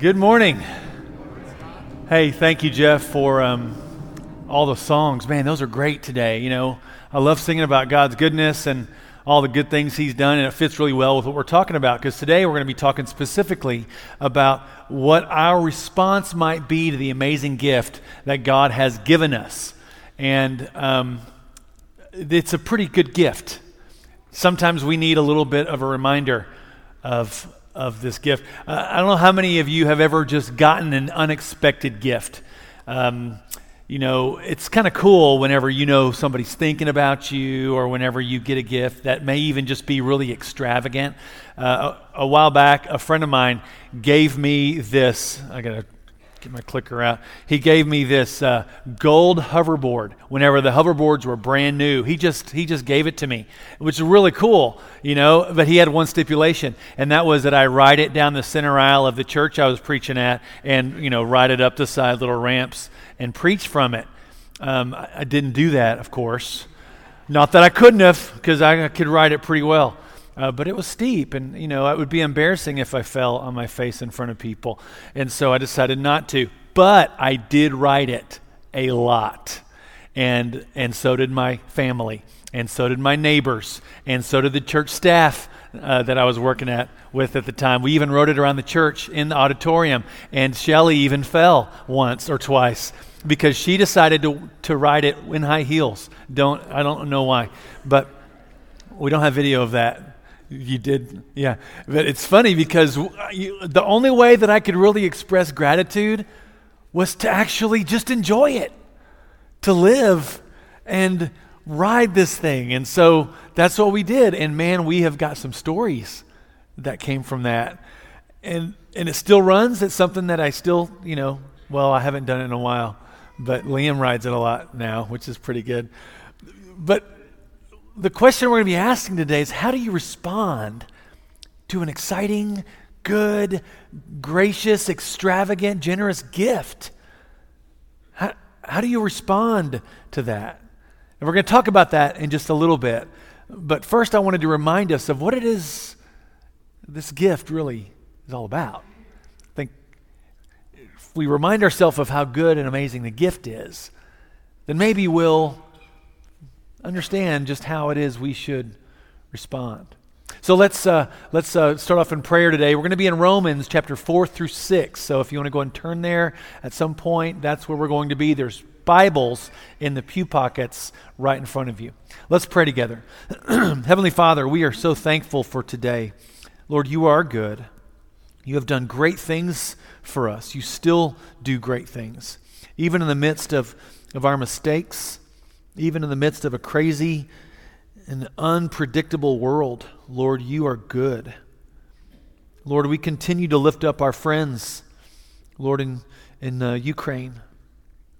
Good morning. Hey, thank you, Jeff, for um, all the songs. Man, those are great today. You know, I love singing about God's goodness and all the good things He's done, and it fits really well with what we're talking about because today we're going to be talking specifically about what our response might be to the amazing gift that God has given us. And um, it's a pretty good gift. Sometimes we need a little bit of a reminder of of this gift. Uh, I don't know how many of you have ever just gotten an unexpected gift. Um, you know, it's kind of cool whenever you know somebody's thinking about you or whenever you get a gift that may even just be really extravagant. Uh, a, a, while back, a friend of mine gave me this. I got to get my clicker out. He gave me this uh, gold hoverboard whenever the hoverboards were brand new. He just he just gave it to me, which is really cool, you know. But he had one stipulation, and that was that I ride it down the center aisle of the church I was preaching at, and you know, ride it up the side little ramps and preach from it. Um, I, I didn't do that, of course. Not that I couldn't have, because I could ride it pretty well. Uh, but it was steep, and you know it would be embarrassing if I fell on my face in front of people, and so I decided not to. But I did ride it a lot, and and so did my family, and so did my neighbors, and so did the church staff uh, that I was working at with at the time. We even rode it around the church in the auditorium, and Shelly even fell once or twice because she decided to to ride it in high heels. Don't I don't know why, but we don't have video of that you did, yeah. But it's funny because the only way that I could really express gratitude was to actually just enjoy it, to live and ride this thing. And so that's what we did. And man, we have got some stories that came from that. And and it still runs. It's something that I still, you know, well, I haven't done it in a while, but Liam rides it a lot now, which is pretty good. But the question we're going to be asking today is how do you respond to an exciting, good, gracious, extravagant, generous gift? How, how do you respond to that? And we're going to talk about that in just a little bit. But first, I wanted to remind us of what it is this gift really is all about. I think if we remind ourselves of how good and amazing the gift is, then maybe we'll understand just how it is we should respond. So let's, uh, let's uh, start off in prayer today. We're going to be in Romans chapter 4 through 6. So if you want to go and turn there at some point, that's where we're going to be. There's Bibles in the pew pockets right in front of you. Let's pray together. Heavenly Father, we are so thankful for today. Lord, you are good. You have done great things for us. You still do great things. Even in the midst of, of our mistakes, even in the midst of a crazy and unpredictable world, Lord, you are good. Lord, we continue to lift up our friends, Lord, in, in uh, Ukraine.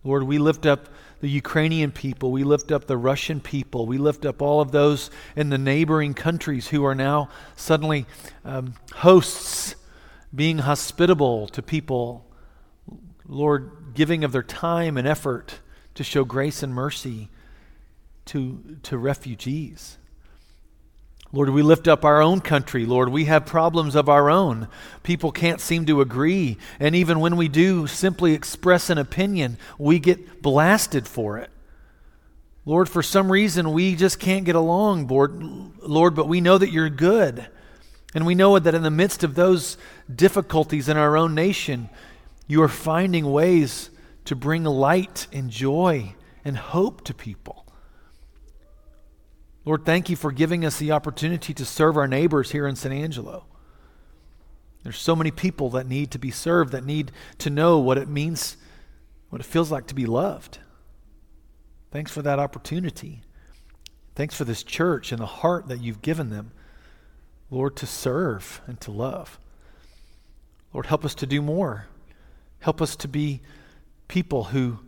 Lord, we lift up the Ukrainian people. We lift up the Russian people. We lift up all of those in the neighboring countries who are now suddenly um, hosts, being hospitable to people. Lord, giving of their time and effort to show grace and mercy to, to refugees. Lord, we lift up our own country. Lord, we have problems of our own. People can't seem to agree. And even when we do simply express an opinion, we get blasted for it. Lord, for some reason, we just can't get along, Lord, but we know that you're good. And we know that in the midst of those difficulties in our own nation, you are finding ways to bring light and joy and hope to people. Lord, thank you for giving us the opportunity to serve our neighbors here in San Angelo. There's so many people that need to be served, that need to know what it means, what it feels like to be loved. Thanks for that opportunity. Thanks for this church and the heart that you've given them, Lord, to serve and to love. Lord, help us to do more. Help us to be people who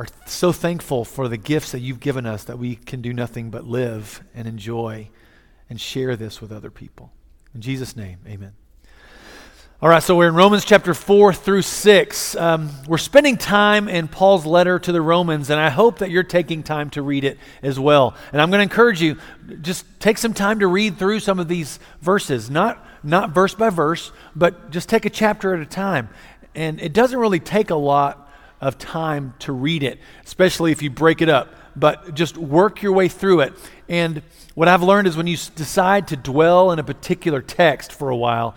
are so thankful for the gifts that you've given us that we can do nothing but live and enjoy and share this with other people. In Jesus' name, amen. All right, so we're in Romans chapter 4 through 6. Um, we're spending time in Paul's letter to the Romans, and I hope that you're taking time to read it as well. And I'm going to encourage you, just take some time to read through some of these verses, not, not verse by verse, but just take a chapter at a time. And it doesn't really take a lot of time to read it, especially if you break it up, but just work your way through it. And what I've learned is when you decide to dwell in a particular text for a while,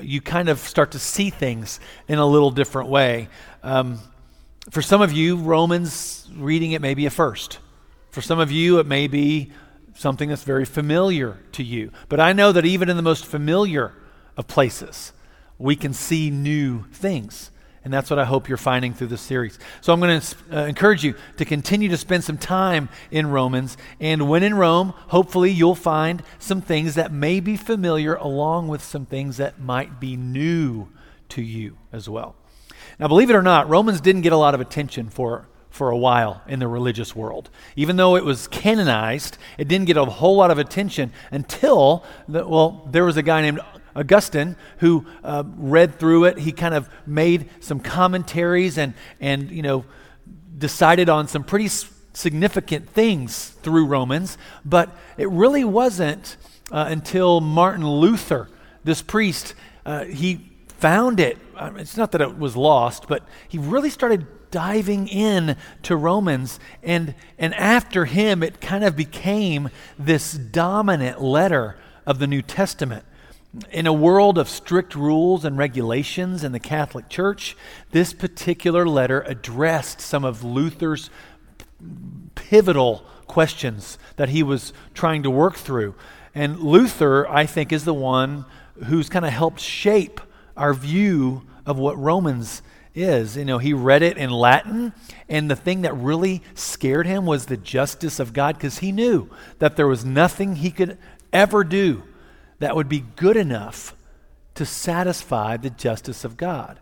you kind of start to see things in a little different way. Um, for some of you, Romans reading it may be a first. For some of you, it may be something that's very familiar to you. But I know that even in the most familiar of places, we can see new things. And that's what I hope you're finding through this series. So I'm going to uh, encourage you to continue to spend some time in Romans. And when in Rome, hopefully you'll find some things that may be familiar along with some things that might be new to you as well. Now, believe it or not, Romans didn't get a lot of attention for, for a while in the religious world. Even though it was canonized, it didn't get a whole lot of attention until, the, well, there was a guy named Augustine, who uh, read through it, he kind of made some commentaries and, and you know, decided on some pretty significant things through Romans. But it really wasn't uh, until Martin Luther, this priest, uh, he found it. It's not that it was lost, but he really started diving in to Romans. And, and after him, it kind of became this dominant letter of the New Testament. In a world of strict rules and regulations in the Catholic Church, this particular letter addressed some of Luther's pivotal questions that he was trying to work through. And Luther, I think, is the one who's kind of helped shape our view of what Romans is. You know, he read it in Latin, and the thing that really scared him was the justice of God because he knew that there was nothing he could ever do that would be good enough to satisfy the justice of God.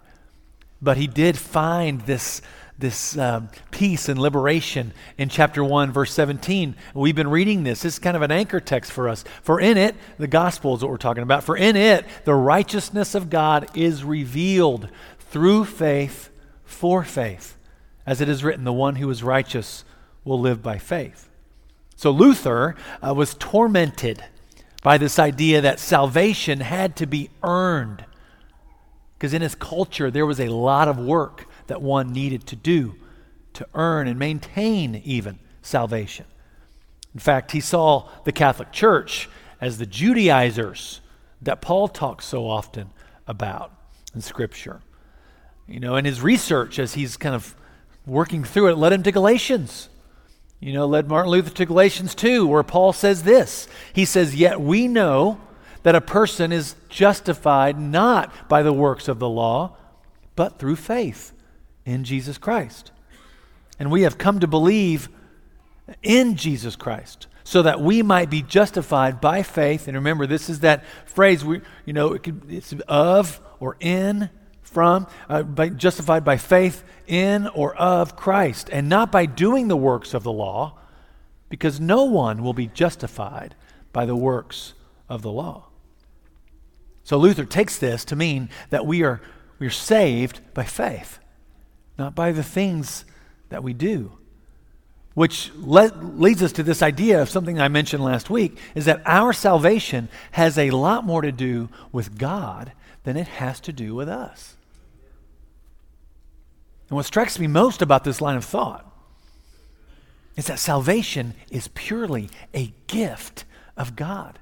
But he did find this, this um, peace and liberation in chapter 1, verse 17. We've been reading this. This is kind of an anchor text for us. For in it, the gospel is what we're talking about. For in it, the righteousness of God is revealed through faith for faith. As it is written, the one who is righteous will live by faith. So Luther uh, was tormented by this idea that salvation had to be earned. Because in his culture, there was a lot of work that one needed to do to earn and maintain even salvation. In fact, he saw the Catholic Church as the Judaizers that Paul talks so often about in Scripture. You know, in his research, as he's kind of working through it, led him to Galatians you know, led Martin Luther to Galatians 2, where Paul says this. He says, Yet we know that a person is justified not by the works of the law, but through faith in Jesus Christ. And we have come to believe in Jesus Christ so that we might be justified by faith. And remember, this is that phrase, we, you know, it could, it's of or in from, uh, by, justified by faith in or of Christ, and not by doing the works of the law, because no one will be justified by the works of the law. So Luther takes this to mean that we are, we are saved by faith, not by the things that we do. Which le- leads us to this idea of something I mentioned last week is that our salvation has a lot more to do with God than it has to do with us. And what strikes me most about this line of thought is that salvation is purely a gift of God.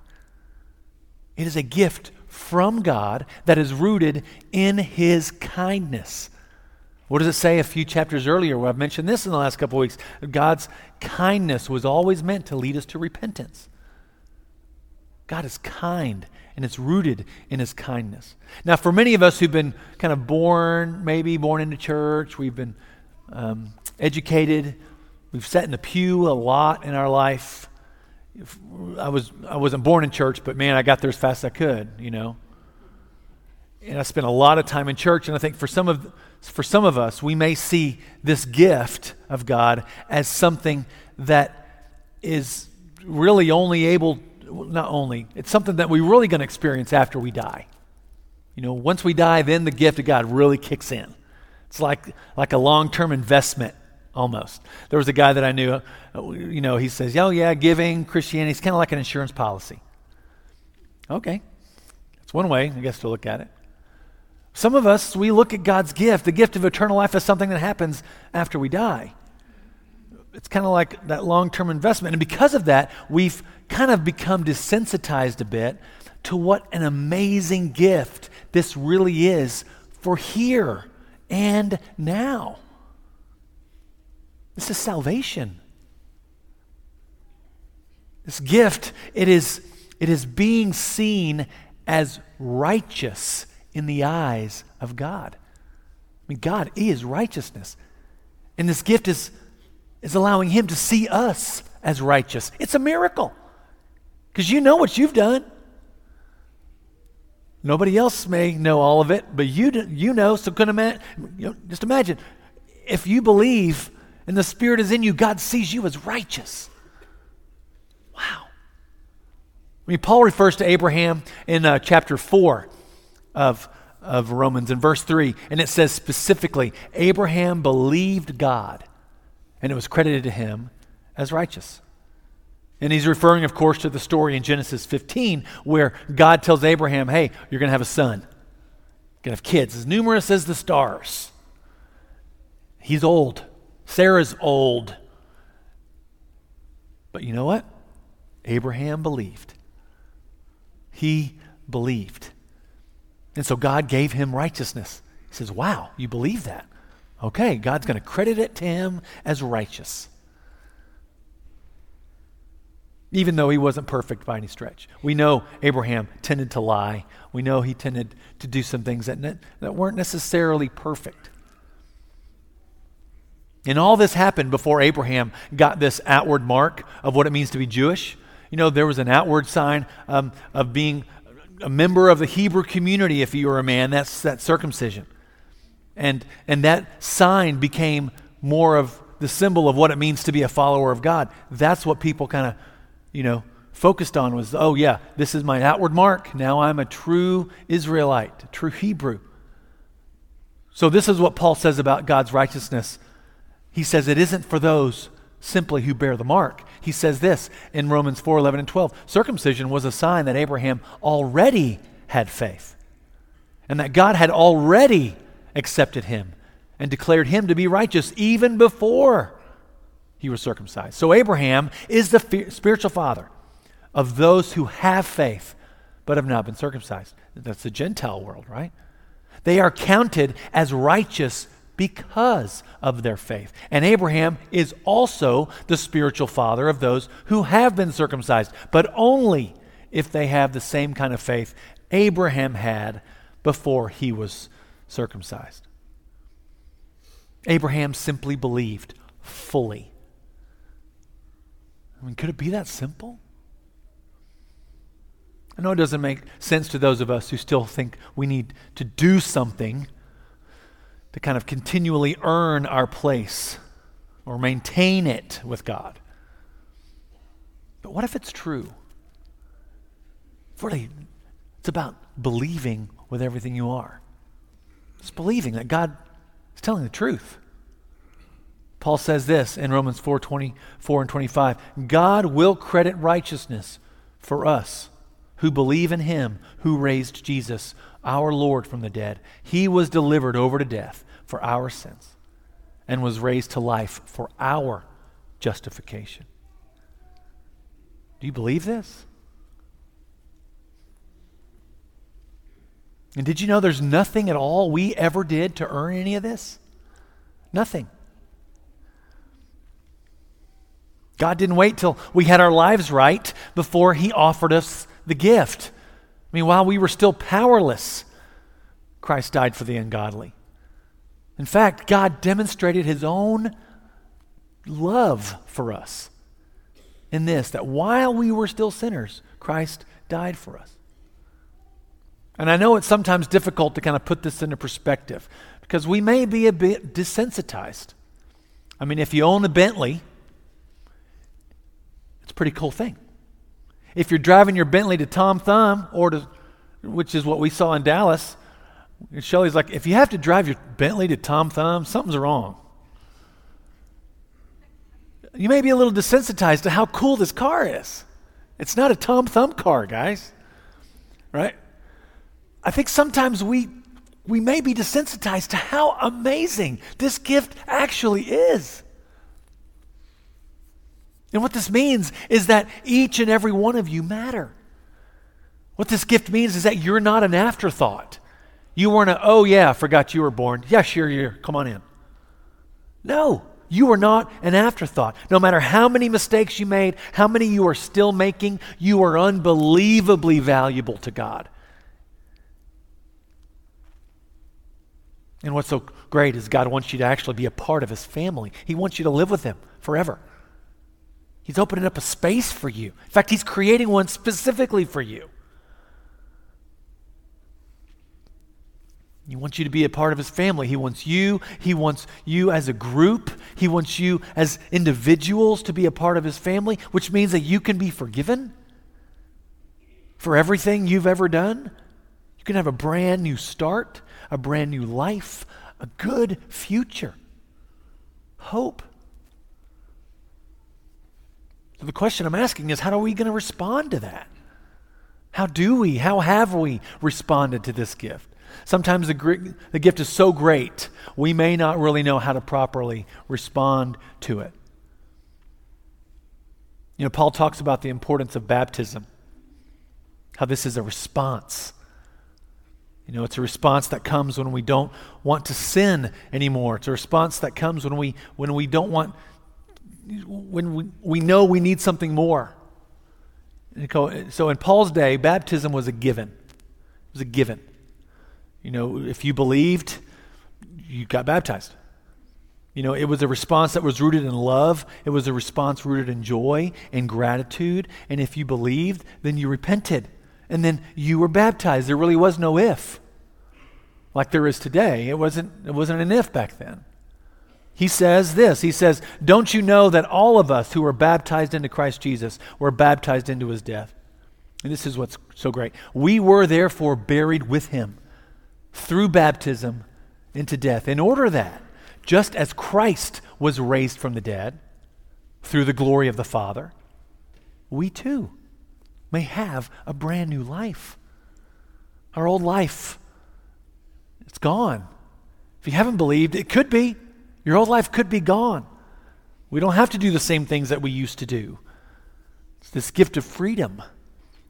It is a gift from God that is rooted in His kindness. What does it say a few chapters earlier? Where I've mentioned this in the last couple of weeks. God's kindness was always meant to lead us to repentance. God is kind and it's rooted in his kindness. Now, for many of us who've been kind of born, maybe born into church, we've been um, educated, we've sat in the pew a lot in our life. I was I wasn't born in church, but man, I got there as fast as I could, you know. And I spent a lot of time in church, and I think for some of for some of us, we may see this gift of God as something that is really only able not only, it's something that we're really going to experience after we die. You know, once we die, then the gift of God really kicks in. It's like, like a long term investment almost. There was a guy that I knew, uh, you know, he says, oh, yeah, giving, Christianity, it's kind of like an insurance policy. Okay. That's one way, I guess, to look at it. Some of us, we look at God's gift, the gift of eternal life, as something that happens after we die. It's kind of like that long term investment. And because of that, we've kind of become desensitized a bit to what an amazing gift this really is for here and now. This is salvation. This gift, it is, it is being seen as righteous in the eyes of God. I mean, God is righteousness. And this gift is, is allowing Him to see us as righteous. It's a miracle. Because you know what you've done. Nobody else may know all of it, but you, you know. So ima- you know, just imagine if you believe and the Spirit is in you, God sees you as righteous. Wow. I mean, Paul refers to Abraham in uh, chapter 4 of, of Romans in verse 3, and it says specifically Abraham believed God, and it was credited to him as righteous. And he's referring, of course, to the story in Genesis 15 where God tells Abraham, hey, you're going to have a son. You're going to have kids as numerous as the stars. He's old. Sarah's old. But you know what? Abraham believed. He believed. And so God gave him righteousness. He says, Wow, you believe that? Okay, God's going to credit it to him as righteous even though he wasn't perfect by any stretch. We know Abraham tended to lie. We know he tended to do some things that, ne- that weren't necessarily perfect. And all this happened before Abraham got this outward mark of what it means to be Jewish. You know, there was an outward sign um, of being a member of the Hebrew community if you were a man. That's that circumcision. And, and that sign became more of the symbol of what it means to be a follower of God. That's what people kind of you know, focused on was, oh, yeah, this is my outward mark. Now I'm a true Israelite, a true Hebrew. So, this is what Paul says about God's righteousness. He says it isn't for those simply who bear the mark. He says this in Romans 4 11 and 12 circumcision was a sign that Abraham already had faith, and that God had already accepted him and declared him to be righteous even before he was circumcised. So Abraham is the spiritual father of those who have faith but have not been circumcised. That's the Gentile world, right? They are counted as righteous because of their faith. And Abraham is also the spiritual father of those who have been circumcised, but only if they have the same kind of faith Abraham had before he was circumcised. Abraham simply believed fully I mean, could it be that simple? I know it doesn't make sense to those of us who still think we need to do something to kind of continually earn our place or maintain it with God. But what if it's true? Really, it's about believing with everything you are. It's believing that God is telling the truth. Paul says this in Romans 4 24 and 25 God will credit righteousness for us who believe in him who raised Jesus, our Lord, from the dead. He was delivered over to death for our sins and was raised to life for our justification. Do you believe this? And did you know there's nothing at all we ever did to earn any of this? Nothing. God didn't wait till we had our lives right before He offered us the gift. I mean, while we were still powerless, Christ died for the ungodly. In fact, God demonstrated His own love for us in this that while we were still sinners, Christ died for us. And I know it's sometimes difficult to kind of put this into perspective because we may be a bit desensitized. I mean, if you own a Bentley, it's a pretty cool thing. If you're driving your Bentley to Tom Thumb, or to, which is what we saw in Dallas, Shelly's like, if you have to drive your Bentley to Tom Thumb, something's wrong. You may be a little desensitized to how cool this car is. It's not a Tom Thumb car, guys. Right? I think sometimes we we may be desensitized to how amazing this gift actually is. And what this means is that each and every one of you matter. What this gift means is that you're not an afterthought. You weren't a, oh yeah, forgot you were born. Yeah, sure, you're, come on in. No, you are not an afterthought. No matter how many mistakes you made, how many you are still making, you are unbelievably valuable to God. And what's so great is God wants you to actually be a part of His family. He wants you to live with Him forever. He's opening up a space for you. In fact, He's creating one specifically for you. He wants you to be a part of his family. He wants you. He wants you as a group. He wants you as individuals to be a part of his family, which means that you can be forgiven for everything you've ever done. You can have a brand new start, a brand new life, a good future, hope. So the question I'm asking is how are we going to respond to that? How do we, how have we responded to this gift? Sometimes the, the gift is so great, we may not really know how to properly respond to it. You know, Paul talks about the importance of baptism, how this is a response. You know, it's a response that comes when we don't want to sin anymore. It's a response that comes when we when we don't want when we, we know we need something more. So in Paul's day, baptism was a given. It was a given. You know, if you believed, you got baptized. You know, it was a response that was rooted in love. It was a response rooted in joy and gratitude. And if you believed, then you repented. And then you were baptized. There really was no if, like there is today. It wasn't, it wasn't an if back then. He says this He says, Don't you know that all of us who were baptized into Christ Jesus were baptized into his death? And this is what's so great. We were therefore buried with him through baptism into death, in order that, just as Christ was raised from the dead through the glory of the Father, we too may have a brand new life. Our old life, it's gone. If you haven't believed, it could be. Your old life could be gone. We don't have to do the same things that we used to do. It's this gift of freedom.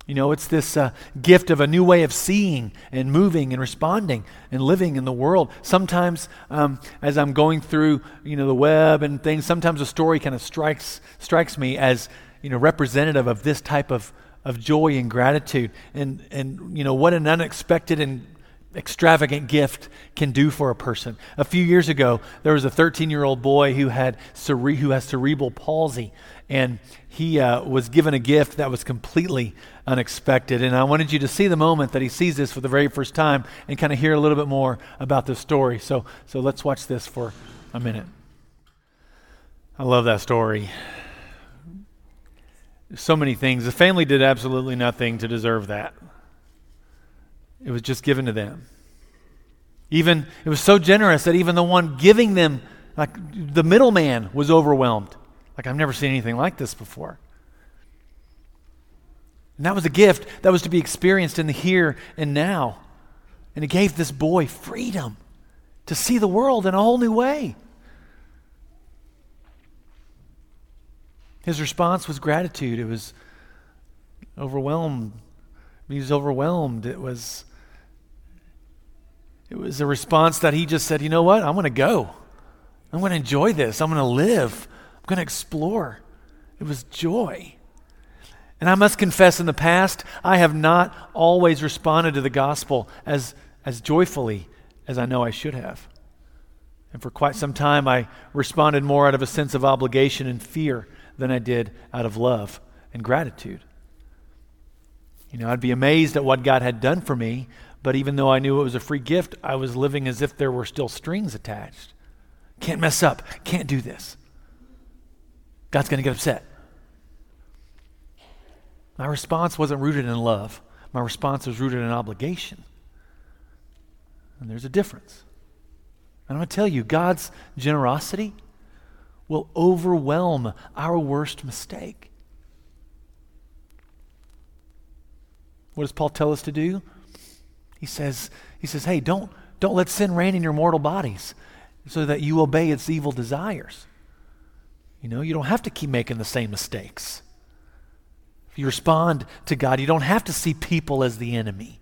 You know, it's this uh, gift of a new way of seeing and moving and responding and living in the world. Sometimes, um, as I'm going through, you know, the web and things, sometimes a story kind of strikes strikes me as, you know, representative of this type of of joy and gratitude, and and you know what an unexpected and extravagant gift can do for a person. A few years ago, there was a 13 year old boy who had cere- who has cerebral palsy, and he uh, was given a gift that was completely unexpected. And I wanted you to see the moment that he sees this for the very first time and kind of hear a little bit more about this story. So, so let's watch this for a minute. I love that story. So many things. The family did absolutely nothing to deserve that. It was just given to them. Even it was so generous that even the one giving them, like the middleman, was overwhelmed. Like, I've never seen anything like this before. And that was a gift that was to be experienced in the here and now. And it gave this boy freedom to see the world in a whole new way. His response was gratitude. It was overwhelmed. He was overwhelmed. It was it was a response that he just said, "You know what? I'm going to go. I'm going to enjoy this. I'm going to live I'm going to explore. It was joy. And I must confess, in the past, I have not always responded to the gospel as, as joyfully as I know I should have. And for quite some time, I responded more out of a sense of obligation and fear than I did out of love and gratitude. You know, I'd be amazed at what God had done for me, but even though I knew it was a free gift, I was living as if there were still strings attached. Can't mess up, can't do this. God's going to get upset. My response wasn't rooted in love, my response was rooted in obligation. And there's a difference. And I'm going to tell you, God's generosity will overwhelm our worst mistake. What does Paul tell us to do? He says, he says, hey, don't, don't let sin reign in your mortal bodies so that you obey its evil desires. You know, you don't have to keep making the same mistakes. If you respond to God, you don't have to see people as the enemy.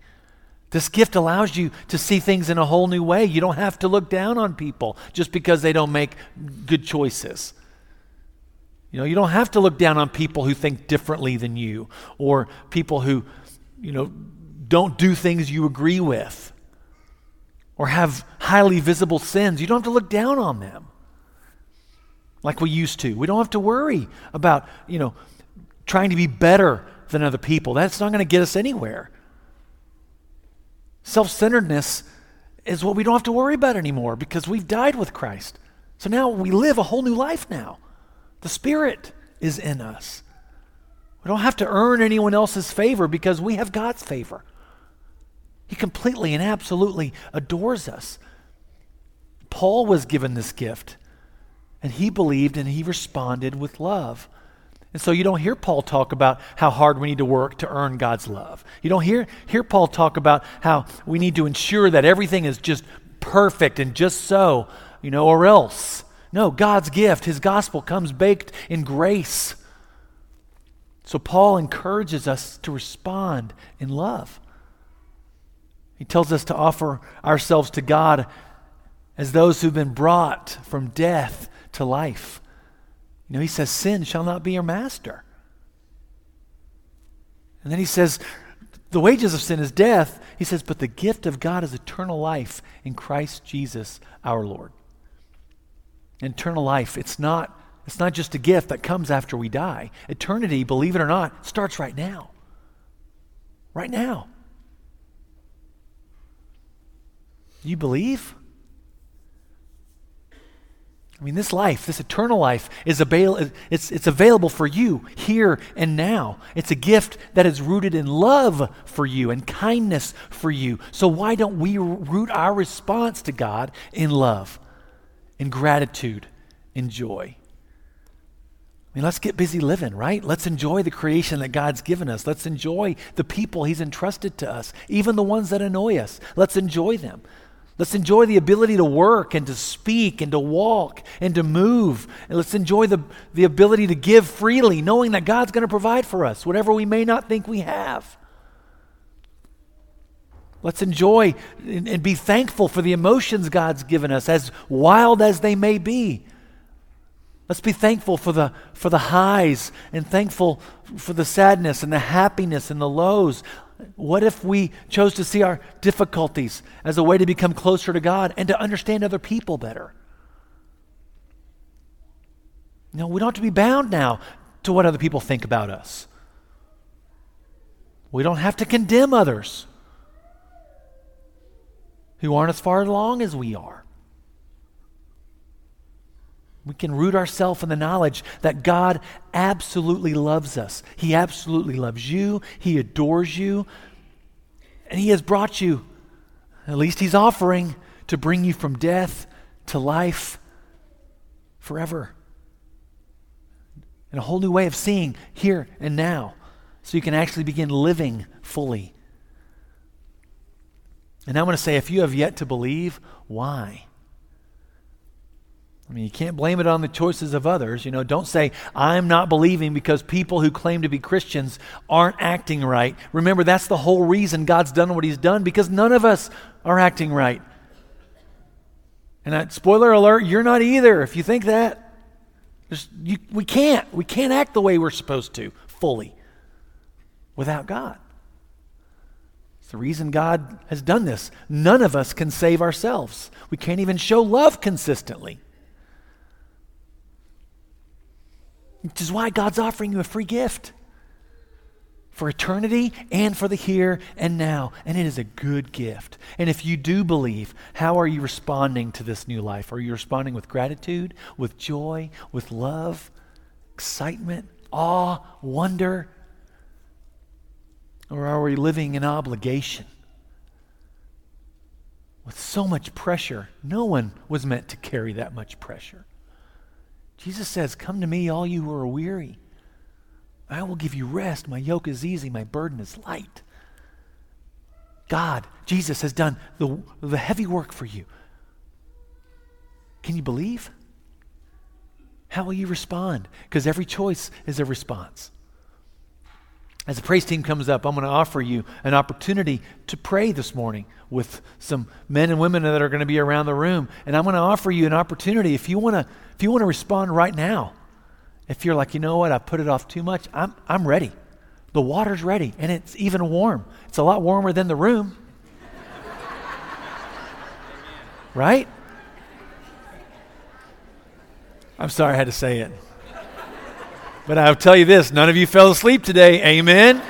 This gift allows you to see things in a whole new way. You don't have to look down on people just because they don't make good choices. You know, you don't have to look down on people who think differently than you or people who, you know, don't do things you agree with or have highly visible sins. You don't have to look down on them like we used to. We don't have to worry about, you know, trying to be better than other people. That's not going to get us anywhere. Self centeredness is what we don't have to worry about anymore because we've died with Christ. So now we live a whole new life now. The Spirit is in us. We don't have to earn anyone else's favor because we have God's favor. He completely and absolutely adores us. Paul was given this gift, and he believed and he responded with love. And so you don't hear Paul talk about how hard we need to work to earn God's love. You don't hear, hear Paul talk about how we need to ensure that everything is just perfect and just so, you know, or else. No, God's gift, his gospel comes baked in grace. So Paul encourages us to respond in love. He tells us to offer ourselves to God as those who've been brought from death to life. You know, he says, Sin shall not be your master. And then he says, The wages of sin is death. He says, But the gift of God is eternal life in Christ Jesus our Lord. Eternal life, it's not, it's not just a gift that comes after we die. Eternity, believe it or not, starts right now. Right now. You believe? I mean, this life, this eternal life, is avail- it's, it's available for you here and now. It's a gift that is rooted in love for you and kindness for you. So, why don't we root our response to God in love, in gratitude, in joy? I mean, let's get busy living, right? Let's enjoy the creation that God's given us. Let's enjoy the people He's entrusted to us, even the ones that annoy us. Let's enjoy them. Let's enjoy the ability to work and to speak and to walk and to move. And let's enjoy the, the ability to give freely, knowing that God's going to provide for us whatever we may not think we have. Let's enjoy and, and be thankful for the emotions God's given us, as wild as they may be. Let's be thankful for the, for the highs and thankful for the sadness and the happiness and the lows. What if we chose to see our difficulties as a way to become closer to God and to understand other people better? No, we don't have to be bound now to what other people think about us. We don't have to condemn others who aren't as far along as we are. We can root ourselves in the knowledge that God absolutely loves us. He absolutely loves you. He adores you. And He has brought you, at least He's offering, to bring you from death to life forever. And a whole new way of seeing here and now. So you can actually begin living fully. And I'm going to say if you have yet to believe, why? I mean, you can't blame it on the choices of others. You know, don't say, I'm not believing because people who claim to be Christians aren't acting right. Remember, that's the whole reason God's done what He's done because none of us are acting right. And that, spoiler alert, you're not either if you think that. You, we can't. We can't act the way we're supposed to fully without God. It's the reason God has done this. None of us can save ourselves. We can't even show love consistently. Which is why God's offering you a free gift for eternity and for the here and now. And it is a good gift. And if you do believe, how are you responding to this new life? Are you responding with gratitude, with joy, with love, excitement, awe, wonder? Or are we living in obligation? with so much pressure. No one was meant to carry that much pressure. Jesus says, Come to me, all you who are weary. I will give you rest. My yoke is easy, my burden is light. God, Jesus, has done the, the heavy work for you. Can you believe? How will you respond? Because every choice is a response. As the praise team comes up, I'm going to offer you an opportunity to pray this morning with some men and women that are going to be around the room. And I'm going to offer you an opportunity if you want to if you want to respond right now. If you're like, you know what, I put it off too much, I'm, I'm ready. The water's ready, and it's even warm. It's a lot warmer than the room. right? I'm sorry I had to say it. But I'll tell you this none of you fell asleep today. Amen.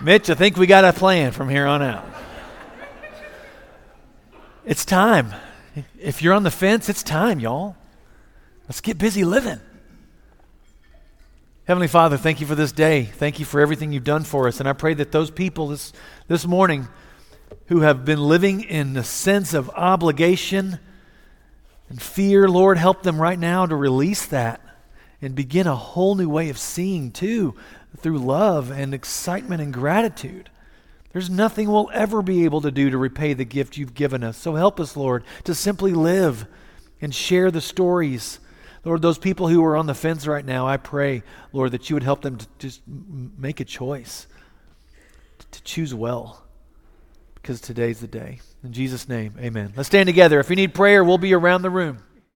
Mitch, I think we got a plan from here on out. It's time. If you're on the fence, it's time, y'all. Let's get busy living. Heavenly Father, thank you for this day. Thank you for everything you've done for us. And I pray that those people this, this morning who have been living in the sense of obligation and fear, Lord, help them right now to release that and begin a whole new way of seeing too through love and excitement and gratitude. There's nothing we'll ever be able to do to repay the gift you've given us. So help us, Lord, to simply live and share the stories. Lord, those people who are on the fence right now, I pray, Lord, that you would help them to just make a choice, to choose well, because today's the day. In Jesus' name, amen. Let's stand together. If you need prayer, we'll be around the room.